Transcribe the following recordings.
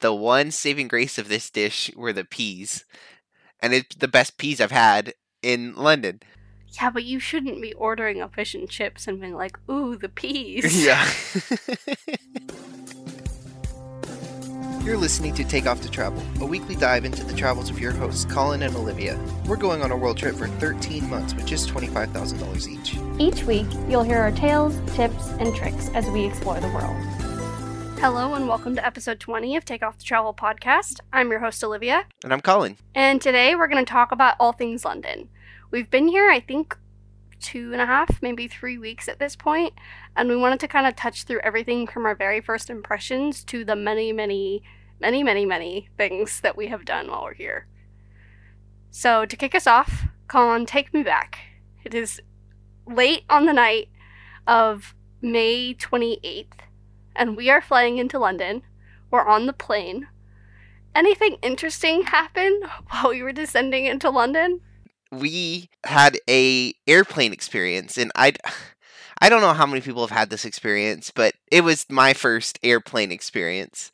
the one saving grace of this dish were the peas, and it's the best peas I've had in London. Yeah, but you shouldn't be ordering a fish and chips and being like, ooh, the peas. Yeah. You're listening to Take Off to Travel, a weekly dive into the travels of your hosts, Collin and Olivia. We're going on a world trip for 13 months with just $25,000 each. Each week, you'll hear our tales, tips, and tricks as we explore the world. Hello, and welcome to episode 20 of Take Off to Travel podcast. I'm your host, Olivia, And I'm Collin. and today we're going to talk about all things London. We've been here, I think, two and a half, maybe three weeks at this point, and we wanted to kind of touch through everything from our very first impressions to the many, many, many, many, many things that we have done while we're here. So, to kick us off, Collin, take me back. It is late on the night of May 28th, and we are flying into London. We're on the plane. Anything interesting happen while we were descending into London? We had a airplane experience, and I, I don't know how many people have had this experience, but it was my first airplane experience.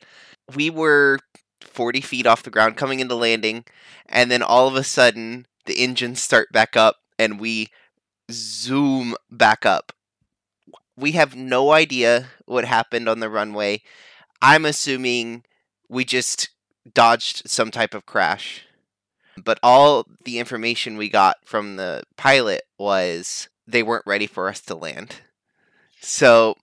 We were 40 feet off the ground coming into landing, and then all of a sudden the engines start back up, and we zoom back up. We have no idea what happened on the runway. I'm assuming we just dodged some type of crash. But all the information we got from the pilot was they weren't ready for us to land. So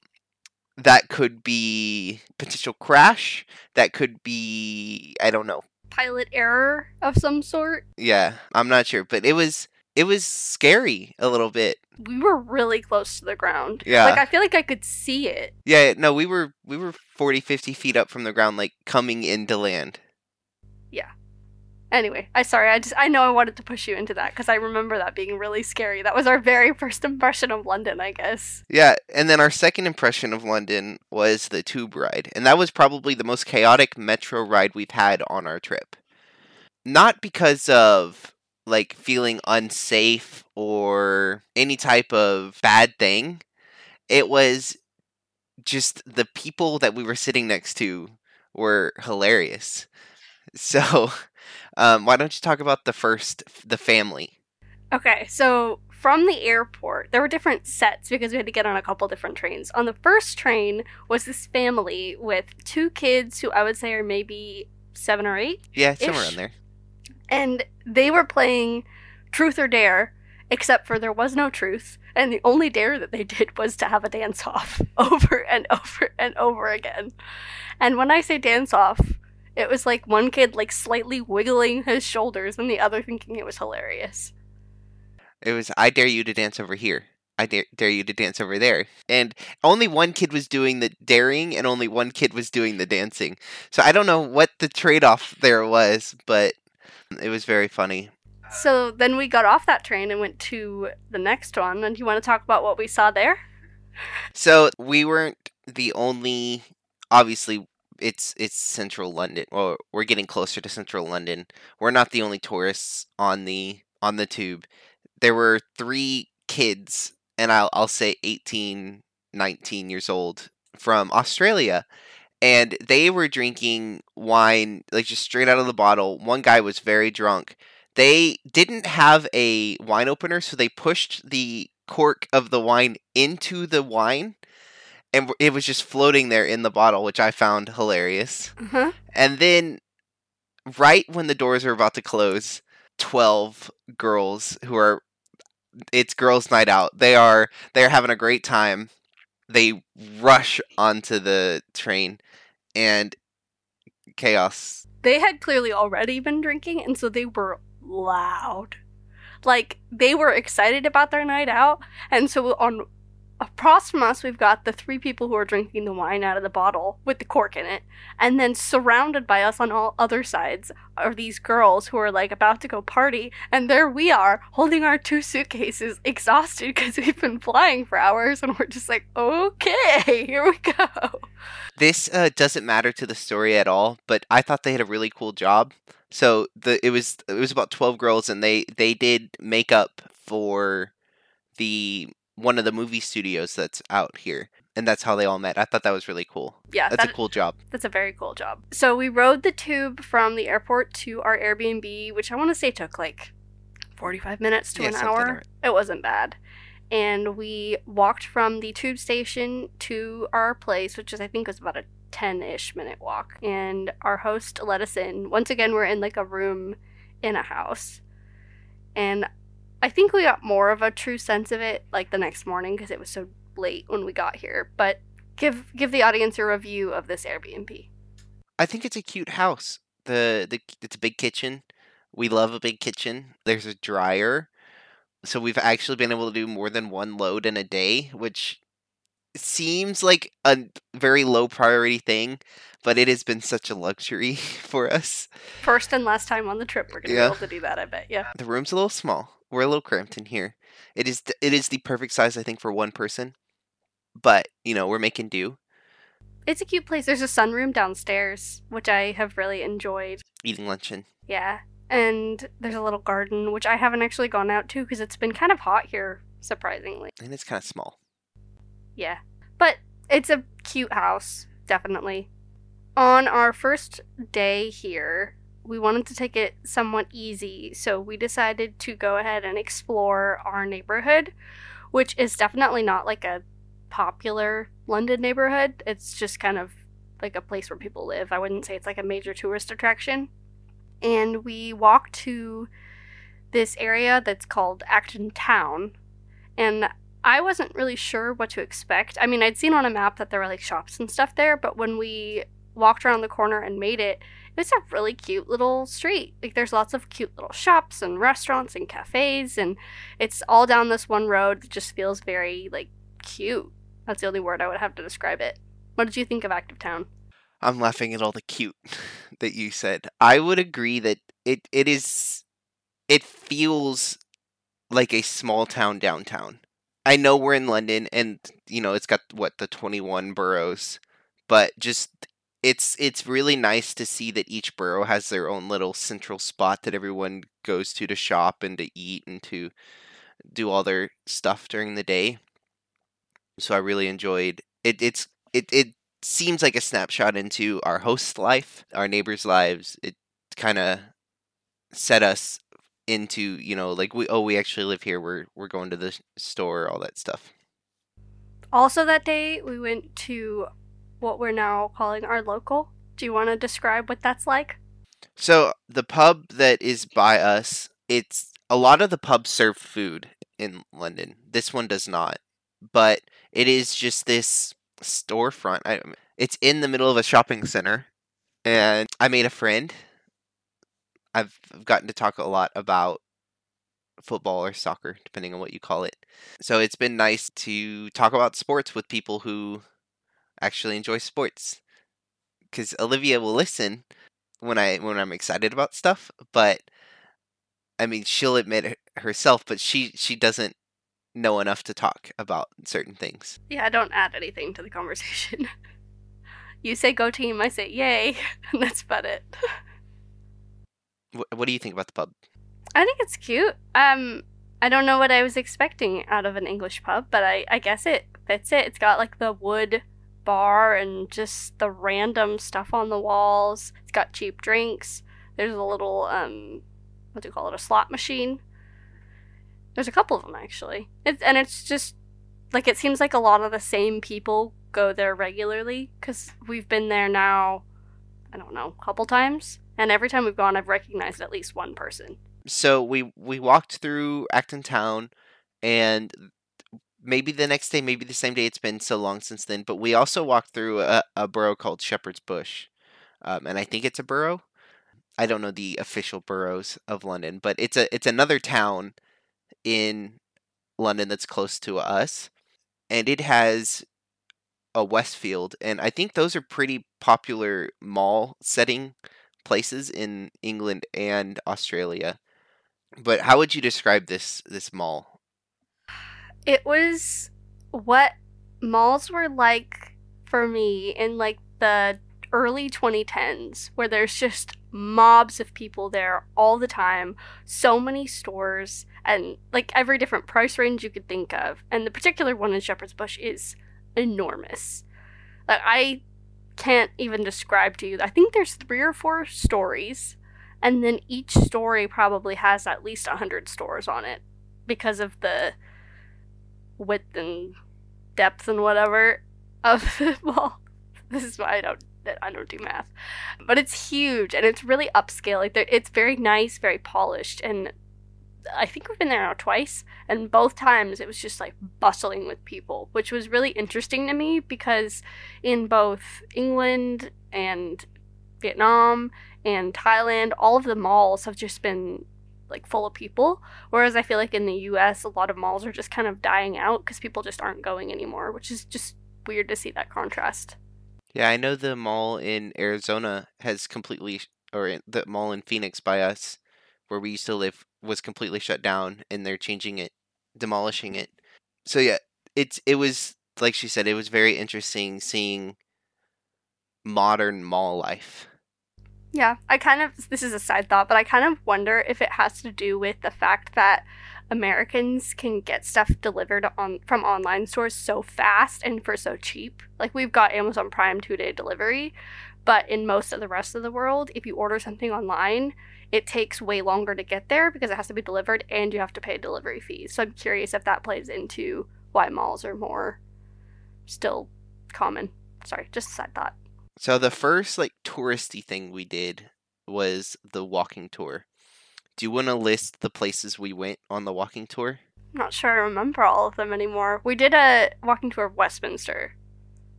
that could be potential crash. That could be I don't know. Pilot error of some sort? Yeah, I'm not sure, but it was it was scary a little bit. We were really close to the ground. Yeah. Like, I feel like I could see it. Yeah, no, we were we were 40 50 feet up from the ground like coming into land. Yeah. Anyway, I sorry. I just I know I wanted to push you into that because I remember that being really scary. That was our very first impression of London, I guess. Yeah, and then our second impression of London was the tube ride, and that was probably the most chaotic metro ride we've had on our trip. Not because of like feeling unsafe or any type of bad thing. It was just the people that we were sitting next to were hilarious. So, um, why don't you talk about the first, the family? Okay, so from the airport, there were different sets because we had to get on a couple different trains. On the first train was this family with two kids who I would say are maybe seven or eight, Yeah, somewhere around there. And they were playing Truth or Dare, except for there was no truth, and the only dare that they did was to have a dance off over and over and over again. And when I say dance off, it was like one kid like slightly wiggling his shoulders and the other thinking it was hilarious. It was I dare you to dance over here. I dare, dare you to dance over there. And only one kid was doing the daring and only one kid was doing the dancing. So I don't know what the trade-off there was, but it was very funny. So then we got off that train and went to the next one. And you want to talk about what we saw there? So we weren't the only obviously it's it's central London. Well, we're getting closer to central London. We're not the only tourists on the on the tube. There were three kids and I'll I'll say 18, 19 years old from Australia and they were drinking wine like just straight out of the bottle. One guy was very drunk. They didn't have a wine opener, so they pushed the cork of the wine into the wine and it was just floating there in the bottle, which I found hilarious. Uh-huh. And then, right when the doors are about to close, 12 girls who are, it's girls' night out. They are, they're having a great time. They rush onto the train and chaos. They had clearly already been drinking, and so they were loud. Like, they were excited about their night out, and so on across from us, we've got the three people who are drinking the wine out of the bottle with the cork in it. And then surrounded by us on all other sides are these girls who are like about to go party. And there we are holding our two suitcases, exhausted because we've been flying for hours. And we're just like, okay, here we go. This uh, doesn't matter to the story at all, but I thought they had a really cool job. So the it was it was about twelve girls, and they they did makeup for the one of the movie studios that's out here, and that's how they all met. I thought that was really cool. Yeah, That's that- a cool job. That's a very cool job. So we rode the tube from the airport to our Airbnb, which I want to say took like 45 minutes to Yeah, an hour. alright. It wasn't bad. And we walked from the tube station to our place, which is I think was about a 10-ish minute walk. And our host let us in. Once again, we're in like a room in a house. And I think we got more of a true sense of it like the next morning because it was so late when we got here. But give give the audience a review of this Airbnb. I think it's a cute house. The the it's a big kitchen. We love a big kitchen. There's a dryer. So we've actually been able to do more than one load in a day, which seems like a very low priority thing, but it has been such a luxury for us. First and last time on the trip, we're gonna Yeah. be able to do that. I bet. Yeah. The room's a little small. We're a little cramped in here. It is th- it is the perfect size I think for one person. But, you know, we're making do. It's a cute place. There's a sunroom downstairs, which I have really enjoyed. Eating luncheon. Yeah. And there's a little garden, which I haven't actually gone out to because it's been kind of hot here, surprisingly. And it's kind of small. Yeah. But it's a cute house, definitely. On our first day here, we wanted to take it somewhat easy, so we decided to go ahead and explore our neighborhood, which is definitely not like a popular London neighborhood. It's just kind of like a place where people live. I wouldn't say it's like a major tourist attraction. And we walked to this area that's called Acton Town. And I wasn't really sure what to expect. I mean, I'd seen on a map that there were like shops and stuff there, but when we walked around the corner and made it, It's a really cute little street. Like, there's lots of cute little shops and restaurants and cafes, and it's all down this one road that just feels very, like, cute. That's the only word I would have to describe it. What did you think of Acton Town? I'm laughing at all the cute that you said. I would agree that it it is it feels like a small town downtown. I know we're in London and you know it's got what the 21 boroughs, but just it's it's really nice to see that each borough has their own little central spot that everyone goes to to shop and to eat and to do all their stuff during the day. So I really enjoyed it. It's it it seems like a snapshot into our host life, our neighbors' lives. It kind of set us into you know like we oh we actually live here. We're we're going to the store, all that stuff. Also, that day, we went to what we're now calling our local. Do you want to describe what that's like? So the pub that is by us, it's a lot of the pubs serve food in London. This one does not, but it is just this storefront. I, it's in the middle of a shopping center, and I made a friend. I've I've gotten to talk a lot about football or soccer, depending on what you call it. So it's been nice to talk about sports with people who actually enjoy sports. Because Olivia will listen when I when I'm excited about stuff, but I mean she'll admit herself, but she she doesn't know enough to talk about certain things. Yeah, I don't add anything to the conversation. you say go team, I say yay, and that's about it. What, what do you think about the pub? I think it's cute. Um, I don't know what I was expecting out of an English pub, but I, I guess it fits it. It's got like the wood bar and just the random stuff on the walls. It's got cheap drinks. There's a little um, what do you call it? A slot machine. There's a couple of them actually. It's and it's just like it seems like a lot of the same people go there regularly because we've been there now. I don't know, a couple times, and every time we've gone, I've recognized at least one person. So we we walked through Acton Town, and maybe the next day, maybe the same day. It's been so long since then, but we also walked through a, a borough called Shepherd's Bush, um, and I think it's a borough. I don't know the official boroughs of London, but it's a it's another town in London that's close to us, and it has a Westfield, and I think those are pretty popular mall setting places in England and Australia. But how would you describe this this mall? It was what malls were like for me in like the early 2010s, where there's just mobs of people there all the time, so many stores, and like every different price range you could think of. And the particular one in Shepherd's Bush is enormous. Like I can't even describe to you. I think there's three or four stories, and then each story probably has at least a hundred stores on it because of the width and depth and whatever of the. This is why I don't that I don't do math, but it's huge and it's really upscale. Like it's very nice, very polished, and I think we've been there now twice, and both times it was just like bustling with people, which was really interesting to me because in both England and Vietnam and Thailand, all of the malls have just been like full of people. Whereas I feel like in the US, a lot of malls are just kind of dying out because people just aren't going anymore, which is just weird to see that contrast. Yeah, I know the mall in Arizona has completely, or the mall in Phoenix by us, where we used to live, was completely shut down, and they're changing it, demolishing it. So yeah, it's it was like she said, it was very interesting seeing modern mall life. Yeah, I kind of this is a side thought, but I kind of wonder if it has to do with the fact that Americans can get stuff delivered on from online stores so fast and for so cheap. Like we've got Amazon Prime 2-day delivery, but in most of the rest of the world, if you order something online, it takes way longer to get there because it has to be delivered and you have to pay delivery fees. So I'm curious if that plays into why malls are more still common. Sorry, just a side thought. So the first like touristy thing we did was the walking tour. Do you want to list the places we went on the walking tour? I'm not sure I remember all of them anymore. We did a walking tour of Westminster.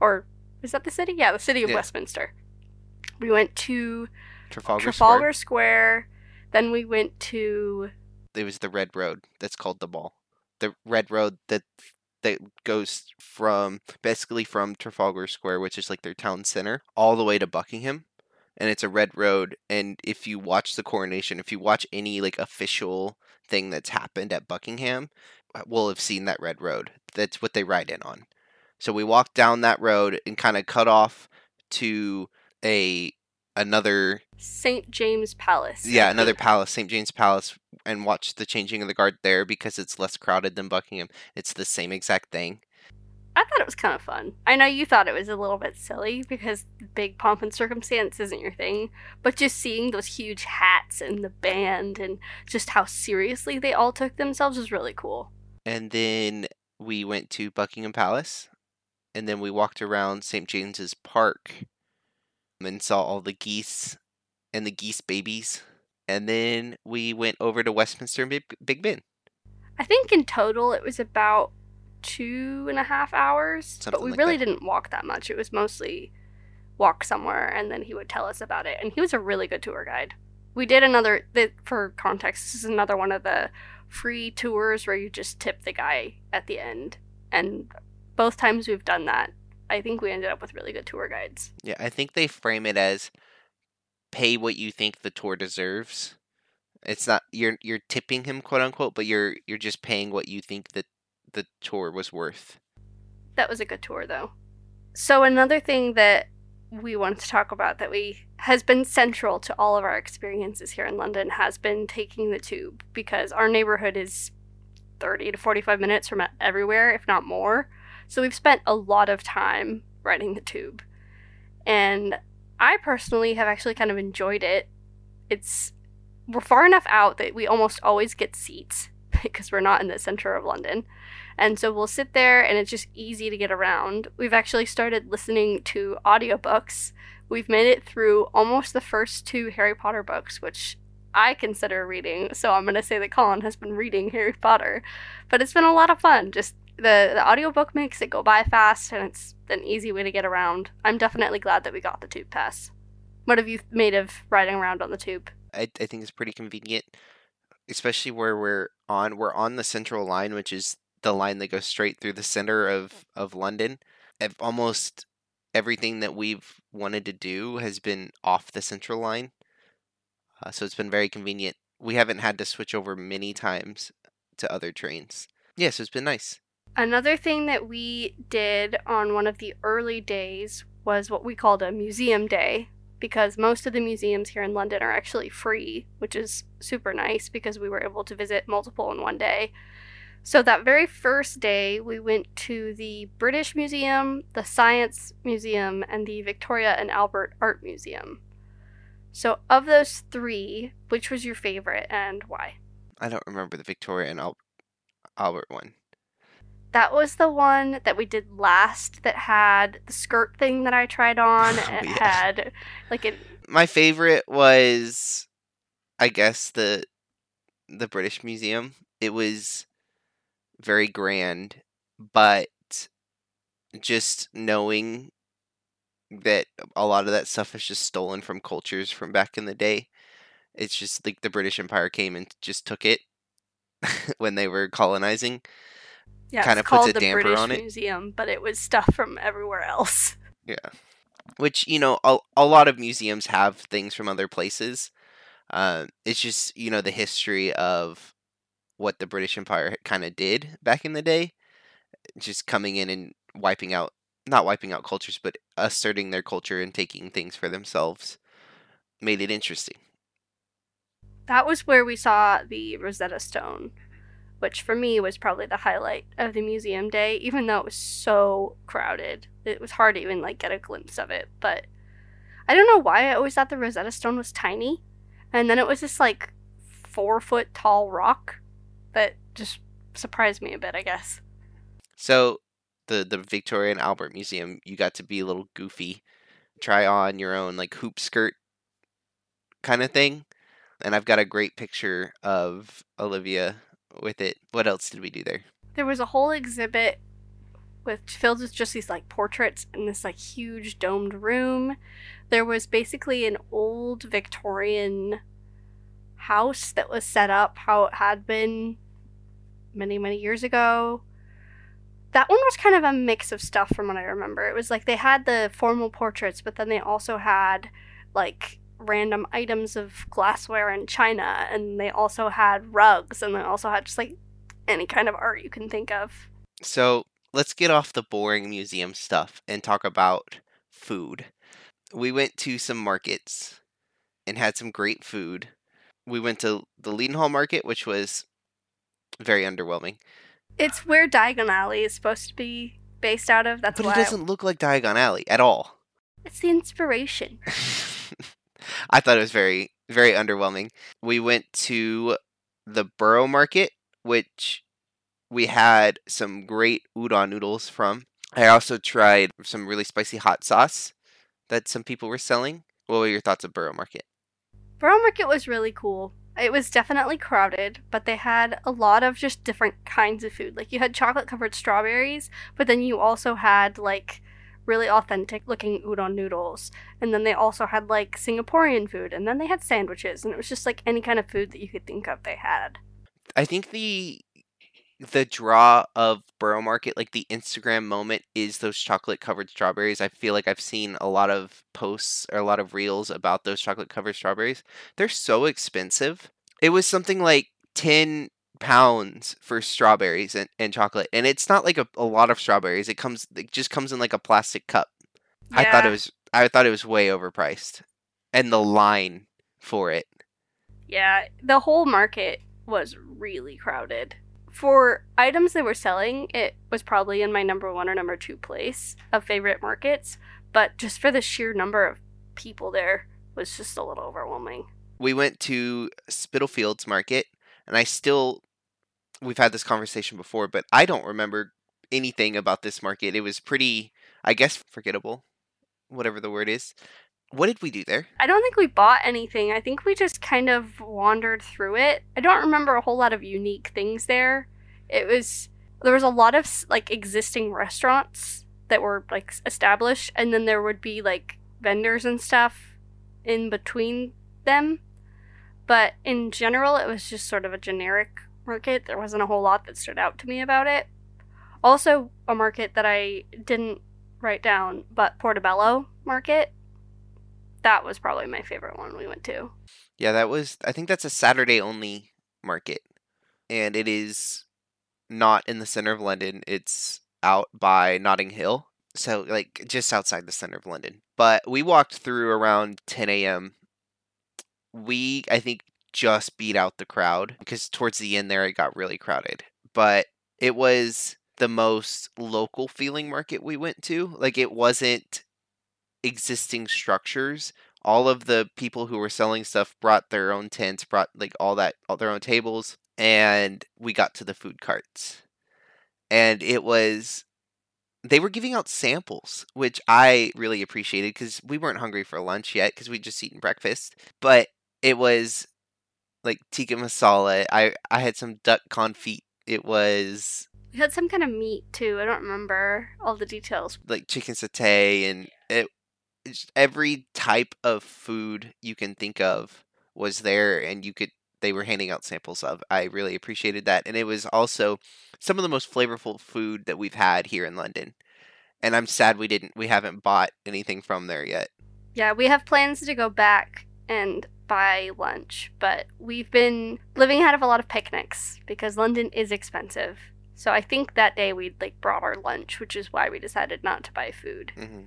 Or is that the city? Yeah, the city of yeah. Westminster. We went to Trafalgar, Trafalgar Square. Square. Then we went to it was the red road that's called the mall. The red road that that goes from basically from Trafalgar Square, which is like their town center, all the way to Buckingham and it's a red road and if you watch the coronation if you watch any like official thing that's happened at buckingham uh, we'll have seen that red road. That's what they ride in on. So we walked down that road and kind of cut off to a another St. James Palace. Yeah, another palace, St. James Palace, and watch the changing of the guard there because it's less crowded than Buckingham. It's the same exact thing. I thought it was kind of fun. I know you thought it was a little bit silly because big pomp and circumstance isn't your thing, but just seeing those huge hats and the band and just how seriously they all took themselves was really cool. And then we went to Buckingham Palace, and then we walked around St. James's Park and saw all the geese and the geese babies. And then we went over to Westminster and Big Ben. I think in total it was about two and a half hours, Something but we like really that. didn't walk that much. It was mostly walk somewhere, and then he would tell us about it. And he was a really good tour guide. We did another, for context, this is another one of the free tours where you just tip the guy at the end. And both times we've done that, I think we ended up with really good tour guides. Yeah, I think they frame it as pay what you think the tour deserves. It's not you're you're tipping him quote unquote, but you're you're just paying what you think that the tour was worth. That was a good tour, though. So another thing that we wanted to talk about that we has been central to all of our experiences here in London has been taking the tube because our neighborhood is 30 to 45 minutes from everywhere, if not more. So we've spent a lot of time riding the tube. And I personally have actually kind of enjoyed it. It's we're far enough out that we almost always get seats because we're not in the center of London. And so we'll sit there and it's just easy to get around. We've actually started listening to audiobooks. We've made it through almost the first two Harry Potter books, which I consider reading. So I'm going to say that Collin has been reading Harry Potter. But it's been a lot of fun. Just the, the audiobook makes it go by fast and it's an easy way to get around. I'm definitely glad that we got the tube pass. What have you made of riding around on the tube? I, I think it's pretty convenient, especially where we're on. We're on the central line, which is the line that goes straight through the center of of London. Almost everything that we've wanted to do has been off the central line, uh, so it's been very convenient. We haven't had to switch over many times to other trains. Yeah, so it's been nice. Another thing that we did on one of the early days was what we called a museum day because most of the museums here in London are actually free, which is super nice because we were able to visit multiple in one day. So that very first day, we went to the British Museum, the Science Museum, and the Victoria and Albert Art Museum. So, of those three, which was your favorite and why? I don't remember the Victoria and Al- Albert one. That was the one that we did last that had the skirt thing that I tried on. Oh, and it yeah. had like it My favorite was, I guess the the British Museum. It was very grand, but just knowing that a lot of that stuff is just stolen from cultures from back in the day. It's just like the British Empire came and just took it when they were colonizing. Yeah, Kinda it's puts called a the damper British on it. Museum, but it was stuff from everywhere else. Yeah. Which, you know, a, a lot of museums have things from other places. Uh, it's just, you know, the history of what the British Empire kind of did back in the day. Just coming in and wiping out, not wiping out cultures, but asserting their culture and taking things for themselves made it interesting. That was where we saw the Rosetta Stone, which for me was probably the highlight of the museum day, even though it was so crowded. It was hard to even like get a glimpse of it. But I don't know why I always thought the Rosetta Stone was tiny. And then it was this like four foot tall rock that just surprised me a bit, I guess. So, the, the Victoria and Albert Museum, you got to be a little goofy, try on your own like hoop skirt kind of thing. And I've got a great picture of Olivia with it. What else did we do there? There was a whole exhibit with filled with just these like portraits in this like huge domed room. There was basically an old Victorian house that was set up how it had been many many years ago. That one was kind of a mix of stuff from what I remember. It was like they had the formal portraits, but then they also had like random items of glassware and china, and they also had rugs, and they also had just like any kind of art you can think of. So, let's get off the boring museum stuff and talk about food. We went to some markets and had some great food. We went to the Leadenhall Market, which was very underwhelming. It's where Diagon Alley is supposed to be based out of. That's But why it doesn't look like Diagon Alley at all. it's the inspiration. I thought it was very, very underwhelming. We went to the Borough Market, which we had some great udon noodles from. I also tried some really spicy hot sauce that some people were selling. What were your thoughts of Borough Market? Borough Market was really cool. It was definitely crowded, but they had a lot of just different kinds of food. Like you had chocolate covered strawberries, but then you also had like really authentic looking udon noodles. And then they also had like Singaporean food, and then they had sandwiches, and it was just like any kind of food that you could think of they had. I think the the draw of Borough Market, like the Instagram moment, is those chocolate covered strawberries. I feel like I've seen a lot of posts or a lot of reels about those chocolate covered strawberries. They're so expensive. It was something like 10 pounds for strawberries and, and chocolate. And it's not like a, a lot of strawberries. It comes it just comes in like a plastic cup. I thought it was I thought it was way overpriced. And the line for it. Yeah, the whole market was really crowded. For items they were selling, it was probably in my number one or number two place of favorite markets, but just for the sheer number of people there was just a little overwhelming. we went to Spitalfields Market, and I still, we've had this conversation before, but I don't remember anything about this market. It was pretty, I guess, forgettable, whatever the word is. What did we do there? I don't think we bought anything. I think we just kind of wandered through it. I don't remember a whole lot of unique things there. It was there was a lot of like existing restaurants that were like established and then there would be like vendors and stuff in between them. But in general, it was just sort of a generic market. There wasn't a whole lot that stood out to me about it. Also, a market that I didn't write down, but Portobello Market that was probably my favorite one we went to. Yeah, that was, I think that's a Saturday only market. And it is not in the center of London, it's out by Notting Hill. So, like, just outside the center of London. But we walked through around 10 a.m. We, I think, just beat out the crowd because towards the end there it got really crowded. But it was the most local feeling market we went to. Like it wasn't existing structures. All of the people who were selling stuff brought their own tents, brought like all that, all their own tables, and we got to the food carts. And it was they were giving out samples, which I really appreciated because we weren't hungry for lunch yet because we'd just eaten breakfast. But it was like tikka masala. I I had some duck confit. It was We had some kind of meat too. I don't remember all the details. like chicken satay and it it's every type of food you can think of was there and you could they were handing out samples of. I really appreciated that and it was also some of the most flavorful food that we've had here in London. And I'm sad we didn't we haven't bought anything from there yet. Yeah, we have plans to go back and buy lunch, but we've been living out of a lot of picnics because London is expensive. So I think that day we'd like brought our lunch, which is why we decided not to buy food. hmm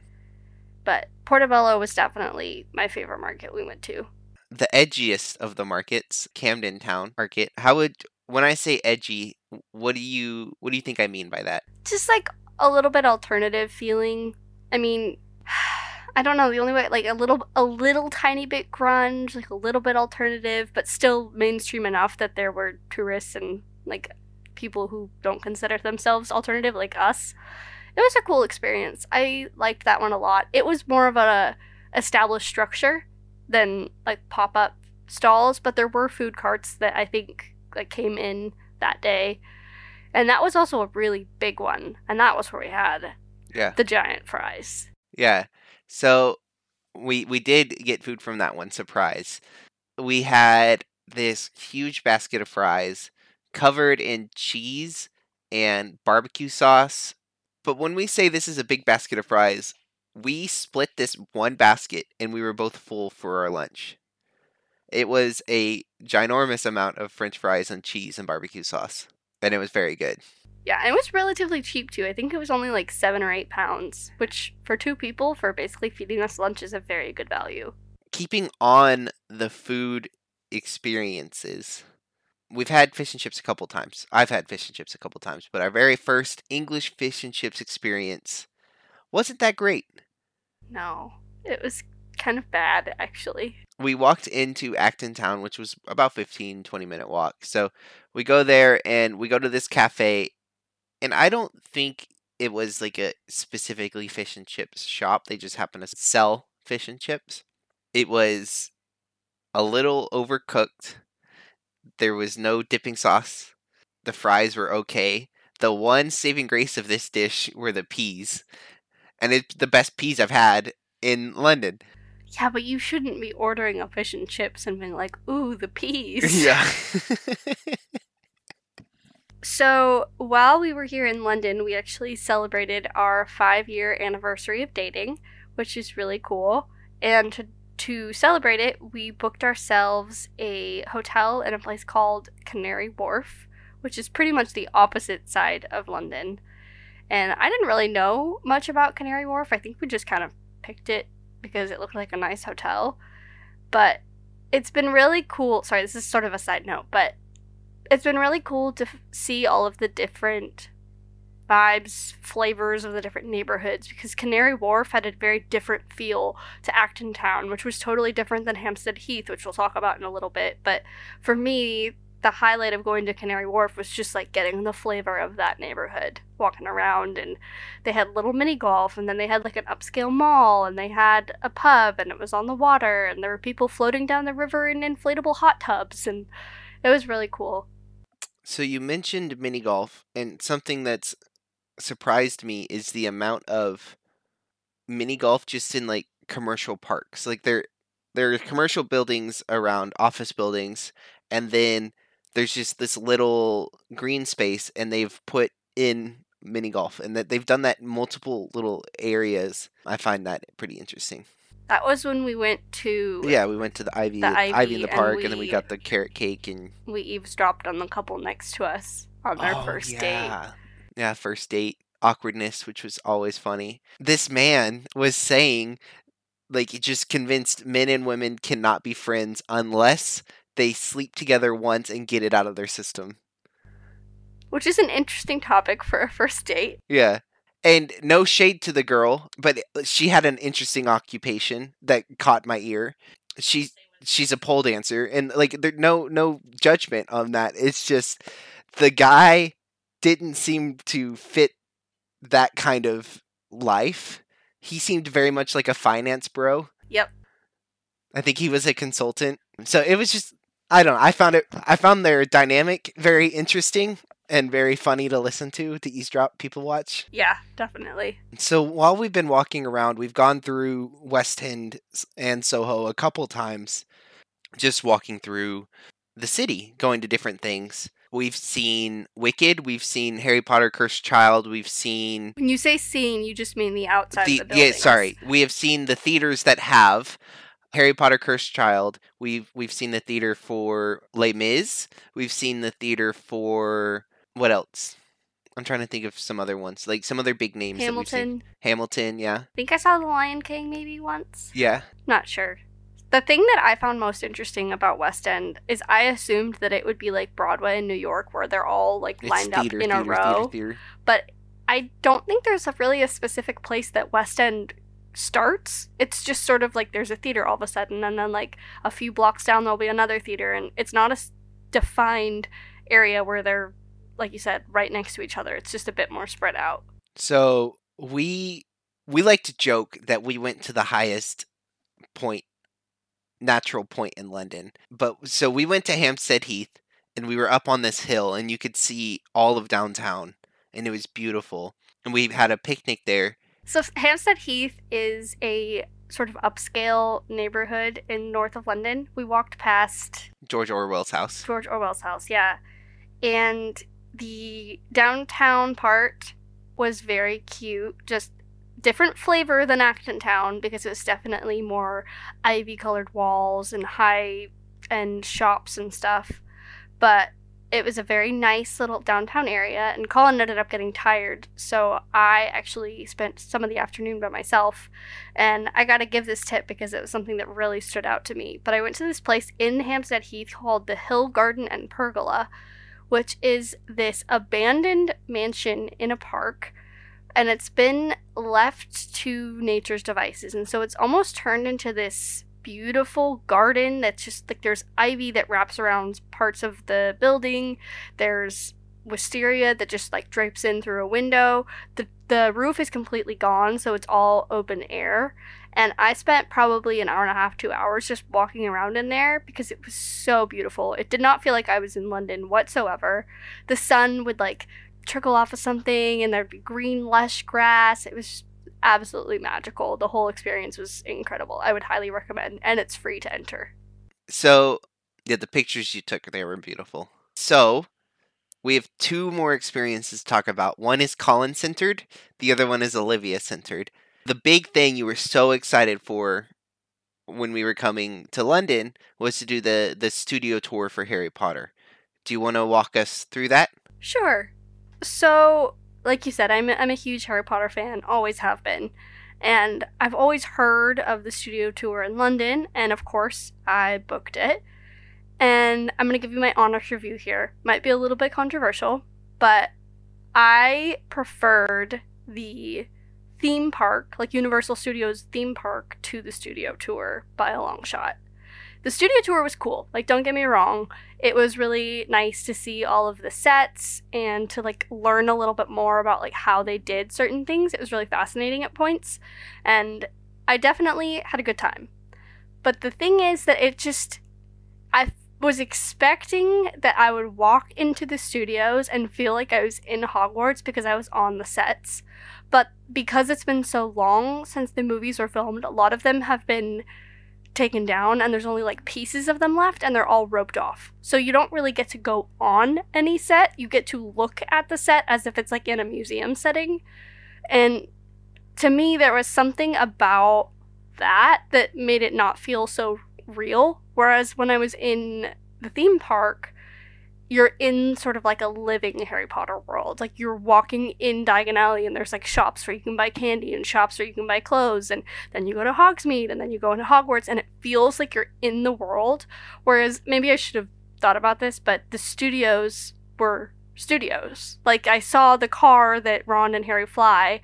But Portobello was definitely my favorite market we went to. The edgiest of the markets, Camden Town Market. How would when I say edgy, what do you what do you think I mean by that? Just like a little bit alternative feeling. I mean, I don't know, the only way like a little a little tiny bit grunge, like a little bit alternative, but still mainstream enough that there were tourists and like people who don't consider themselves alternative like us. It was a cool experience. I liked that one a lot. It was more of a established structure than like pop-up stalls, but there were food carts that I think like came in that day. And that was also a really big one. And that was where we had Yeah. the giant fries. Yeah. So we we did get food from that one surprise. We had this huge basket of fries covered in cheese and barbecue sauce. But when we say this is a big basket of fries, we split this one basket and we were both full for our lunch. It was a ginormous amount of french fries and cheese and barbecue sauce. And it was very good. Yeah, and it was relatively cheap too. I think it was only like seven or eight pounds, which for two people, for basically feeding us lunch, is a very good value. keeping on the food experiences, we've had fish and chips a couple times. I've had fish and chips a couple times, but our very first English fish and chips experience wasn't that great. No, it was kind of bad, actually. We walked into Acton Town, which was about 15, 20 minute walk. So we go there and we go to this cafe, and I don't think it was like a specifically fish and chips shop. They just happen to sell fish and chips. It was a little overcooked. There was no dipping sauce. The fries were okay. The one saving grace of this dish were the peas. And it's the best peas I've had in London. Yeah, but you shouldn't be ordering a fish and chips and being like, ooh, the peas. yeah. So while we were here in London, we actually celebrated our five year anniversary of dating, which is really cool. And to, to celebrate it, we booked ourselves a hotel in a place called Canary Wharf, which is pretty much the opposite side of London. And I didn't really know much about Canary Wharf. I think we just kind of picked it because it looked like a nice hotel. But it's been really cool. Sorry, this is sort of a side note, but it's been really cool to f- see all of the different vibes, flavors of the different neighborhoods because Canary Wharf had a very different feel to Acton Town, which was totally different than Hampstead Heath, which we'll talk about in a little bit. But for me, the highlight of going to Canary Wharf was just like getting the flavor of that neighborhood, walking around, and they had little mini golf, and then they had like an upscale mall, and they had a pub, and it was on the water, and there were people floating down the river in inflatable hot tubs, and it was really cool. So you mentioned mini golf, and something that's surprised me is the amount of mini golf just in like commercial parks. Like there, there are commercial buildings around office buildings, and then there's just this little green space, and they've put in mini golf, and that they've done that in multiple little areas. I find that pretty interesting. That was when we went to Yeah, we went to the Ivy, The Ivy, in the Ivy, and park, and then we we- got the carrot cake and we eavesdropped on the couple next to us on their Oh, first date. yeah. Yeah, first date awkwardness, which was always funny. This man was saying, like, he just convinced men and women cannot be friends unless they sleep together once and get it out of their system. which is an interesting topic for a first date. Yeah. And no shade to the girl, but uh, she had an interesting occupation that caught my ear. She she's a pole dancer and like there no no judgment on that. It's just the guy didn't seem to fit that kind of life. He seemed very much like a finance bro. Yep. I think he was a consultant. So it was just I don't know. I found it I found their dynamic very interesting and very funny to listen to to eavesdrop people watch. Yeah, definitely. So while we've been walking around, we've gone through West End and Soho a couple times just walking through the city, going to different things. We've seen Wicked, we've seen Harry Potter Cursed Child, we've seen When you say seen, you just mean the outside the, of the yeah, sorry. We have seen the theaters that have Harry Potter Cursed Child. We've we've seen the theater for Les Mis. We've seen the theater for what else? I'm trying to think of some other ones, like some other big names. that we've seen. Hamilton. Hamilton, yeah, I think I saw The Lion King maybe once. yeah. Not sure. The thing that I found most interesting about West End is I assumed that it would be like Broadway in New York where they're all like It's lined theater, up in theater, a row. Theater. But I don't think there's a, really a specific place that West End starts. It's just sort of like there's a theater all of a sudden, and then like a few blocks down there'll be another theater, and it's not a defined area where they're, like you said, right next to each other. It's just a bit more spread out. So we we like to joke that we went to the highest point, natural point in London. But so we went to Hampstead Heath, and we were up on this hill, and you could see all of downtown, and it was beautiful. And we had a picnic there. So Hampstead Heath is a sort of upscale neighborhood in north of London. We walked past George Orwell's house. George Orwell's house, yeah. And the downtown part was very cute, just different flavor than Acton Town because it was definitely more ivy colored walls and high end shops and stuff. But it was a very nice little downtown area, and Collin ended up getting tired, so I actually spent some of the afternoon by myself. And I gotta give this tip because it was something that really stood out to me. But I went to this place in Hampstead Heath called the Hill Garden and Pergola, which is this abandoned mansion in a park. And it's been left to nature's devices. And so it's almost turned into this beautiful garden that's just like there's ivy that wraps around parts of the building. There's wisteria that just like drapes in through a window. The the roof is completely gone, so it's all open air. And I spent probably an hour and a half, two hours just walking around in there because it was so beautiful. It did not feel like I was in London whatsoever. The sun would like trickle off of something and there'd be green, lush grass. It was absolutely magical. The whole experience was incredible. I would highly recommend, and it's free to enter. So yeah, the pictures you took they were beautiful. So we have two more experiences to talk about. One is Collin centered, the other one is Olivia centered. The big thing you were so excited for when we were coming to London was to do the the studio tour for Harry Potter. Do you want to walk us through that? Sure. So, like you said, I'm I'm a huge Harry Potter fan, always have been. And I've always heard of the studio tour in London, and of course, I booked it. And I'm going to give you my honest review here. Might be a little bit controversial, but I preferred the theme park, like Universal Studios theme park, to the studio tour by a long shot. The studio tour was cool, like, don't get me wrong. It was really nice to see all of the sets and to like learn a little bit more about like how they did certain things. It was really fascinating at points and i definitely had a good time. But the thing is that it just i was expecting that i would walk into the studios and feel like i was in hogwarts because i was on the sets but because it's been so long since the movies were filmed a lot of them have been taken down and there's only like pieces of them left and they're all roped off. So you don't really get to go on any set. You get to look at the set as if it's like in a museum setting. And to me there was something about that that made it not feel so real. Whereas when I was in the theme park, you're in sort of like a living Harry Potter world. Like you're walking in Diagon Alley and there's like shops where you can buy candy and shops where you can buy clothes and then you go to Hogsmeade and then you go into Hogwarts and it feels like you're in the world. Whereas maybe I should have thought about this, but the studios were studios. Like I saw the car that Ron and Harry fly,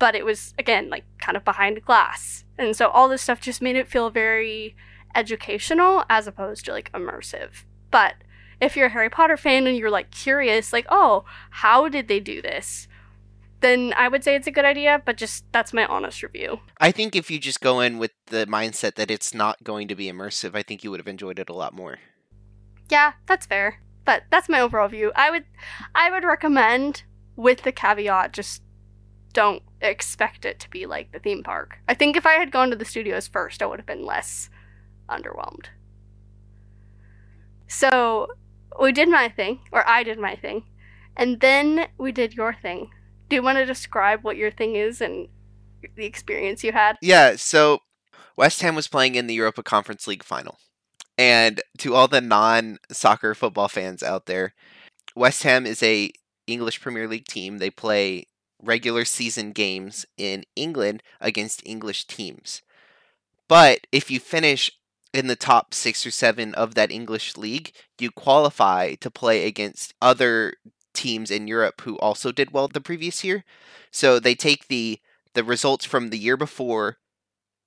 but it was again like kind of behind glass. And so all this stuff just made it feel very educational as opposed to like immersive. But if you're a Harry Potter fan and you're like curious, like, oh, how did they do this? Then I would say it's a good idea, but just that's my honest review. I think if you just go in with the mindset that it's not going to be immersive, I think you would have enjoyed it a lot more. Yeah, that's fair. But that's my overall view. I would I would recommend with the caveat just don't expect it to be like the theme park. I think if I had gone to the studios first, I would have been less underwhelmed. So we did my thing, or I did my thing, and then we did your thing. Do you want to describe what your thing is and the experience you had? Yeah, so West Ham was playing in the Europa Conference League final. And to all the non-soccer football fans out there, West Ham is a English Premier League team. They play regular season games in England against English teams. But if you finish in the top 6 or 7 of that English league, you qualify to play against other teams in Europe who also did well the previous year. So they take the the results from the year before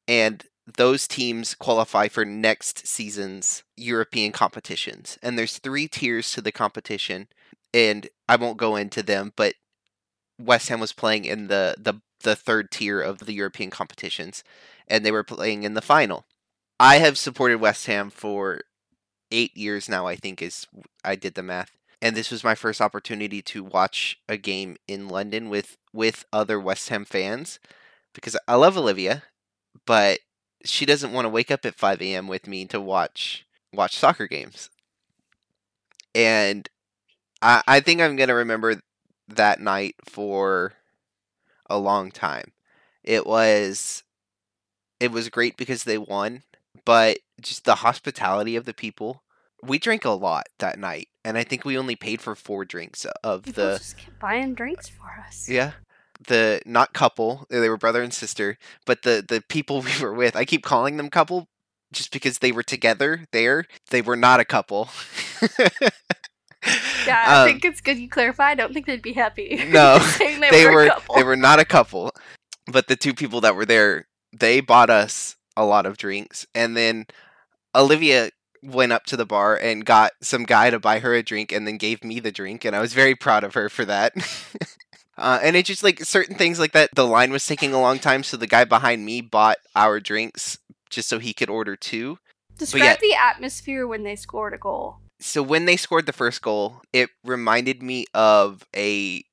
and those teams qualify for next season's European competitions. And there's three tiers to the competition, and I won't go into them, but West Ham was playing in the the, the third tier of the European competitions, and they were playing in the final. I have supported West Ham for eight years now, I think is I did the math. And this was my first opportunity to watch a game in London with with other West Ham fans because I love Olivia, but she doesn't want to wake up at 5 a.m. with me to watch watch soccer games. And I, I think I'm gonna remember that night for a long time. It was it was great because they won, but just the hospitality of the people. We drank a lot that night, and I think we only paid for four drinks of People the just kept buying drinks for us. yeah. The not couple, they were brother and sister, but the the people we were with, I keep calling them couple just because they were together there. They were not a couple. Yeah, I Um, think it's good you clarify. I don't think they'd be happy. No, they, they were, were they were not a couple, but the two people that were there, they bought us a lot of drinks, and then Olivia went up to the bar and got some guy to buy her a drink, and then gave me the drink, and I was very proud of her for that. Uh, and it's just like certain things like that. The line was taking a long time, so the guy behind me bought our drinks just so he could order two. Describe yeah. the atmosphere when they scored a goal. So when they scored the first goal, it reminded me of a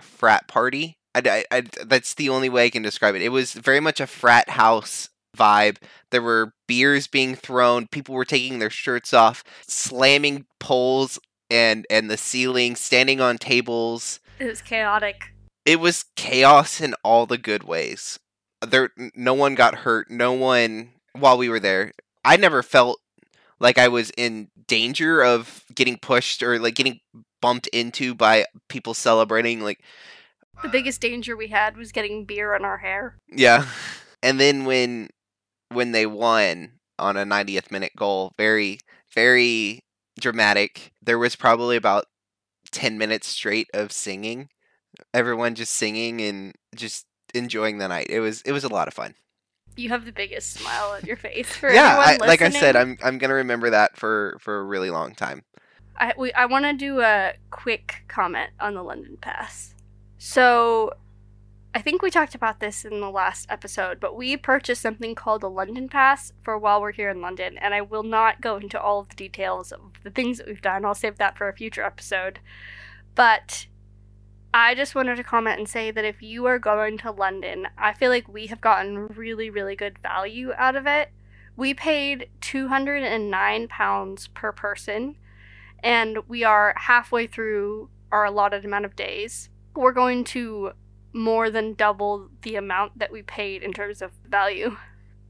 frat party. I, I- I- that's the only way I can describe it. It was very much a frat house vibe. There were beers being thrown. People were taking their shirts off, slamming poles and and the ceiling, standing on tables. It was chaotic. It was chaos in all the good ways. There, no one got hurt. No one while we were there. I never felt like I was in danger of getting pushed or like getting bumped into by people celebrating. Like, The biggest danger we had was getting beer in our hair. yeah. And then when when they won on a 90th minute goal, very very dramatic. There was probably about 10 minutes straight of singing. Everyone just singing and just enjoying the night. It was it was a lot of fun. You have the biggest smile on your face for yeah, I, like I said. I'm I'm gonna remember that for for a really long time. I we, I want to do a quick comment on the London Pass. So, I think we talked about this in the last episode, but we purchased something called the London Pass for while we're here in London, and I will not go into all of the details of the things that we've done. I'll save that for a future episode. But I just wanted to comment and say that if you are going to London, I feel like we have gotten really, really good value out of it. We paid £209 per person and we are halfway through our allotted amount of days. We're going to more than double the amount that we paid in terms of value.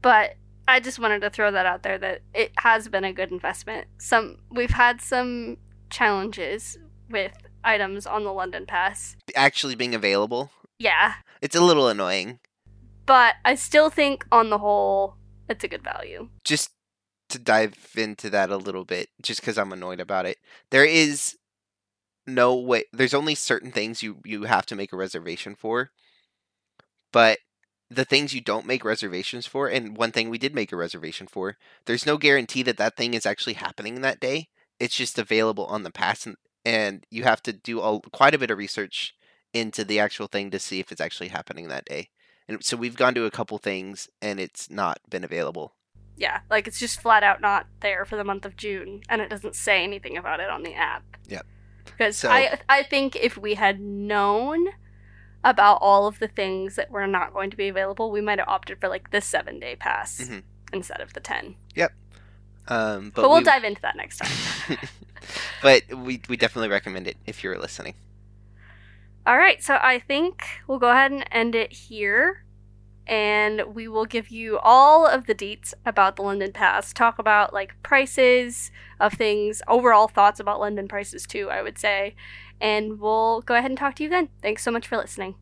But I just wanted to throw that out there that it has been a good investment. Some we've had some challenges with items on the London Pass. Actually being available, Yeah, it's a little annoying. but I still think on the whole it's a good value. Just to dive into that a little bit, just because I'm annoyed about it. There is know what there's only certain things you you have to make a reservation for. But the things you don't make reservations for and one thing we did make a reservation for, there's no guarantee that that thing is actually happening that day. It's just available on the pass and, and you have to do a, quite a bit of research into the actual thing to see if it's actually happening that day. And so we've gone to a couple things and it's not been available. Yeah, like it's just flat out not there for the month of June, and it doesn't say anything about it on the app. Yep. Because So- I I think if we had known about all of the things that were not going to be available, we might have opted for like the seven day pass Mhm. instead of the ten. Um, But, but, we'll we, dive into that next time. but we we definitely recommend it if you're listening. All right, so I think we'll go ahead and end it here. And we will give you all of the deets about the London Pass. Talk about like prices of things, overall thoughts about London prices too, I would say. And we'll go ahead and talk to you then. Thanks so much for listening.